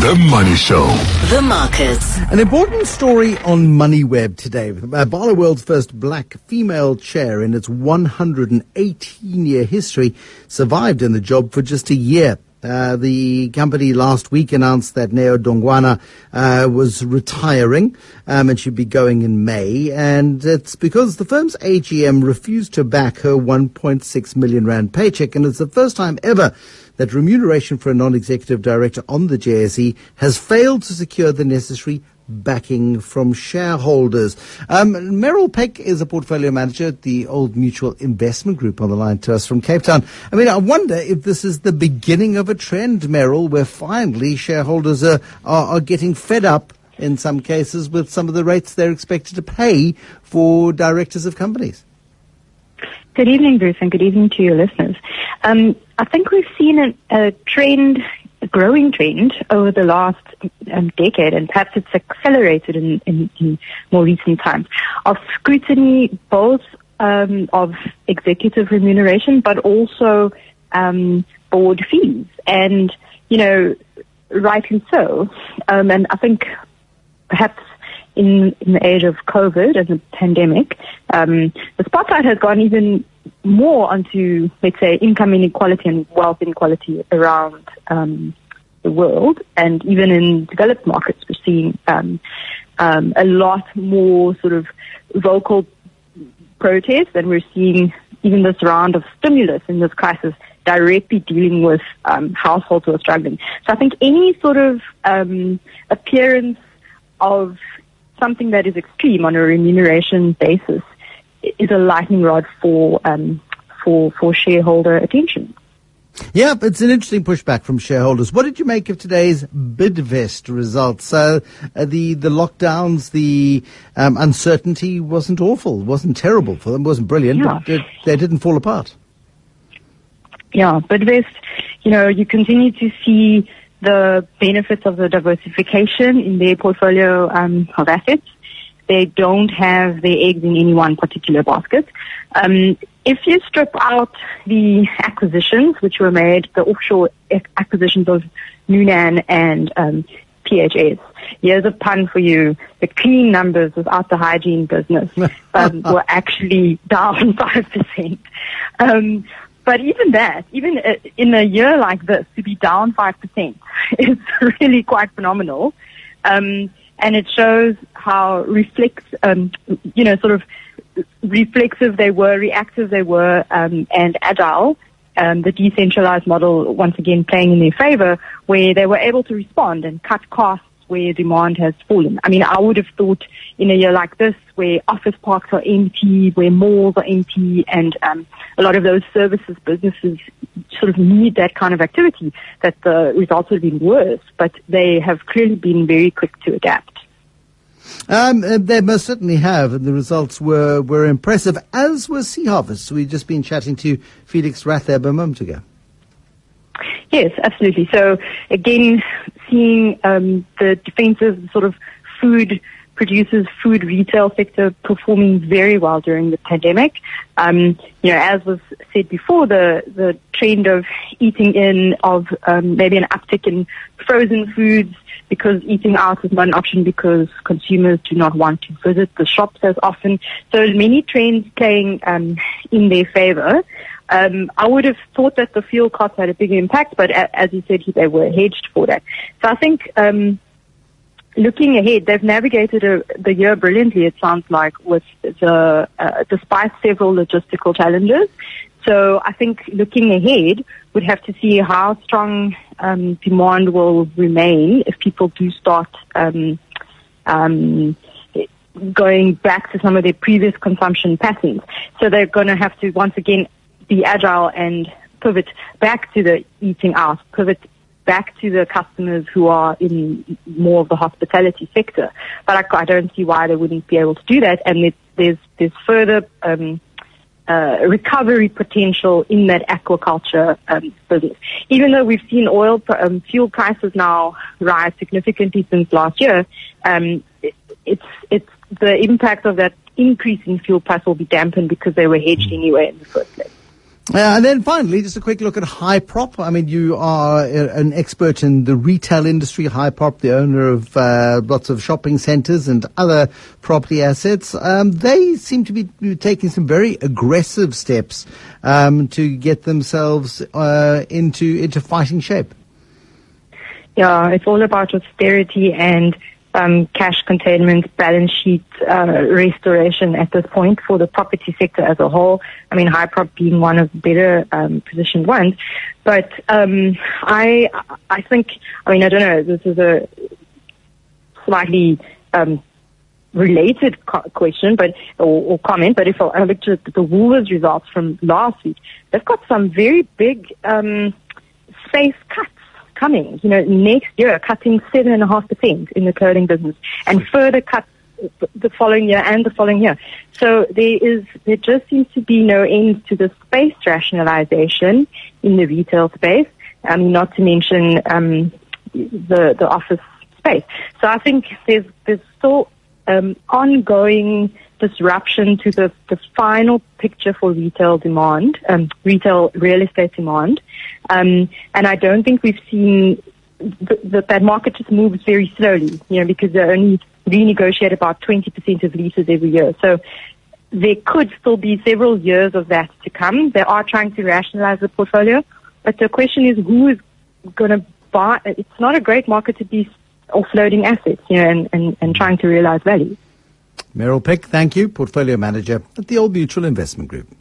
The Money Show. The markets. An important story on MoneyWeb today. Uh, Barloworld's first black female chair in its 118 year history survived in the job for just a year. Uh, the company last week announced that Neo Dongwana uh, was retiring um, and she'd be going in May. And it's because the firm's AGM refused to back her 1.6 million rand paycheck. And it's the first time ever that remuneration for a non-executive director on the JSE has failed to secure the necessary backing from shareholders. Um, Meryl Pick is a portfolio manager at the Old Mutual Investment Group on the line to us from Cape Town. I mean, I wonder if this is the beginning of a trend, Meryl, where finally shareholders are, are, are getting fed up in some cases with some of the rates they're expected to pay for directors of companies. Good evening, Bruce, and good evening to your listeners. Um, I think we've seen a, trend growing trend over the last um, decade, and perhaps it's accelerated in, in, in, more recent times, of scrutiny both um, of executive remuneration, but also um, board fees. And, you know, right rightly so. Um, and I think perhaps in, in the age of COVID and the pandemic, um, the spotlight has gone even more onto, let's say, income inequality and wealth inequality around um, the world, and even in developed markets, we're seeing um, um, a lot more sort of vocal protests, and we're seeing even this round of stimulus in this crisis directly dealing with um, households who are struggling. So I think any sort of um, appearance of something that is extreme on a remuneration basis is a lightning rod for um, for for shareholder attention. Yeah, it's an interesting pushback from shareholders. What did you make of today's Bidvest results? So uh, the the lockdowns, the um, uncertainty wasn't awful, wasn't terrible for them, wasn't brilliant, yeah. but they didn't fall apart. Yeah, Bidvest, you know, you continue to see the benefits of the diversification in their portfolio um, of assets. They don't have their eggs in any one particular basket. Um, if you strip out the acquisitions which were made, the offshore acquisitions of Noonan and um, PHS, here's a pun for you. The clean numbers without the hygiene business um, were actually down 5%. Um, but even that, even uh, in a year like this, to be down 5% is really quite phenomenal. Um, and it shows how reflex, um, you know, sort of reflexive they were, reactive they were, um, and agile. Um, the decentralized model once again playing in their favor, where they were able to respond and cut costs where demand has fallen. I mean, I would have thought in a year like this, where office parks are empty, where malls are empty, and um, a lot of those services businesses sort of need that kind of activity, that the results would have been worse. But they have clearly been very quick to adapt. Um, uh, they most certainly have, and the results were, were impressive, as were Sea Harvest's. We've just been chatting to Felix Ratheb a moment ago. Yes, absolutely. So again, seeing um, the defensive sort of food producers, food retail sector performing very well during the pandemic. Um, you know, as was said before, the the trend of eating in, of um, maybe an uptick in frozen foods because eating out is not an option because consumers do not want to visit the shops as often. So many trends playing um, in their favor. Um, I would have thought that the fuel costs had a bigger impact, but as you said, they were hedged for that. So I think um, looking ahead, they've navigated a, the year brilliantly. It sounds like with the uh, despite several logistical challenges. So I think looking ahead, we'd have to see how strong um, demand will remain if people do start um, um, going back to some of their previous consumption patterns. So they're going to have to once again be agile and pivot back to the eating out, pivot back to the customers who are in more of the hospitality sector. But I, I don't see why they wouldn't be able to do that. And it, there's there's further um, uh, recovery potential in that aquaculture um, business. Even though we've seen oil um, fuel prices now rise significantly since last year, um, it, it's it's the impact of that increase in fuel price will be dampened because they were hedged anyway in the first place. Uh, and then finally, just a quick look at Hyprop. I mean, you are a, an expert in the retail industry. Hyprop, the owner of uh, lots of shopping centres and other property assets. Um, they seem to be taking some very aggressive steps um, to get themselves uh, into into fighting shape. Yeah, it's all about austerity and um, cash containment, balance sheet uh, restoration at this point for the property sector as a whole. I mean, Hyprop being one of the better um, positioned ones. But um, I, I think, I mean, I don't know, this is a slightly um, related co- question, but or, or, comment. But if I look at the Woolworths results from last week, they've got some very big um, space cuts coming. You know, next year, cutting seven and a half percent in the clothing business, and further cuts the following year and the following year. So there is, there just seems to be no end to the space rationalization in the retail space. I mean, not to mention um, the the office space. So I think there's there's still um, ongoing disruption to the, the final picture for retail demand, um, retail real estate demand. Um, and I don't think we've seen that that market just moves very slowly, you know, because they only renegotiate about 20% of leases every year. So there could still be several years of that to come. They are trying to rationalize the portfolio, but the question is who is going to buy? It's not a great market to be offloading assets, you know, and, and, and trying to realize value. Meryl Pick, thank you, Portfolio Manager at the Old Mutual Investment Group.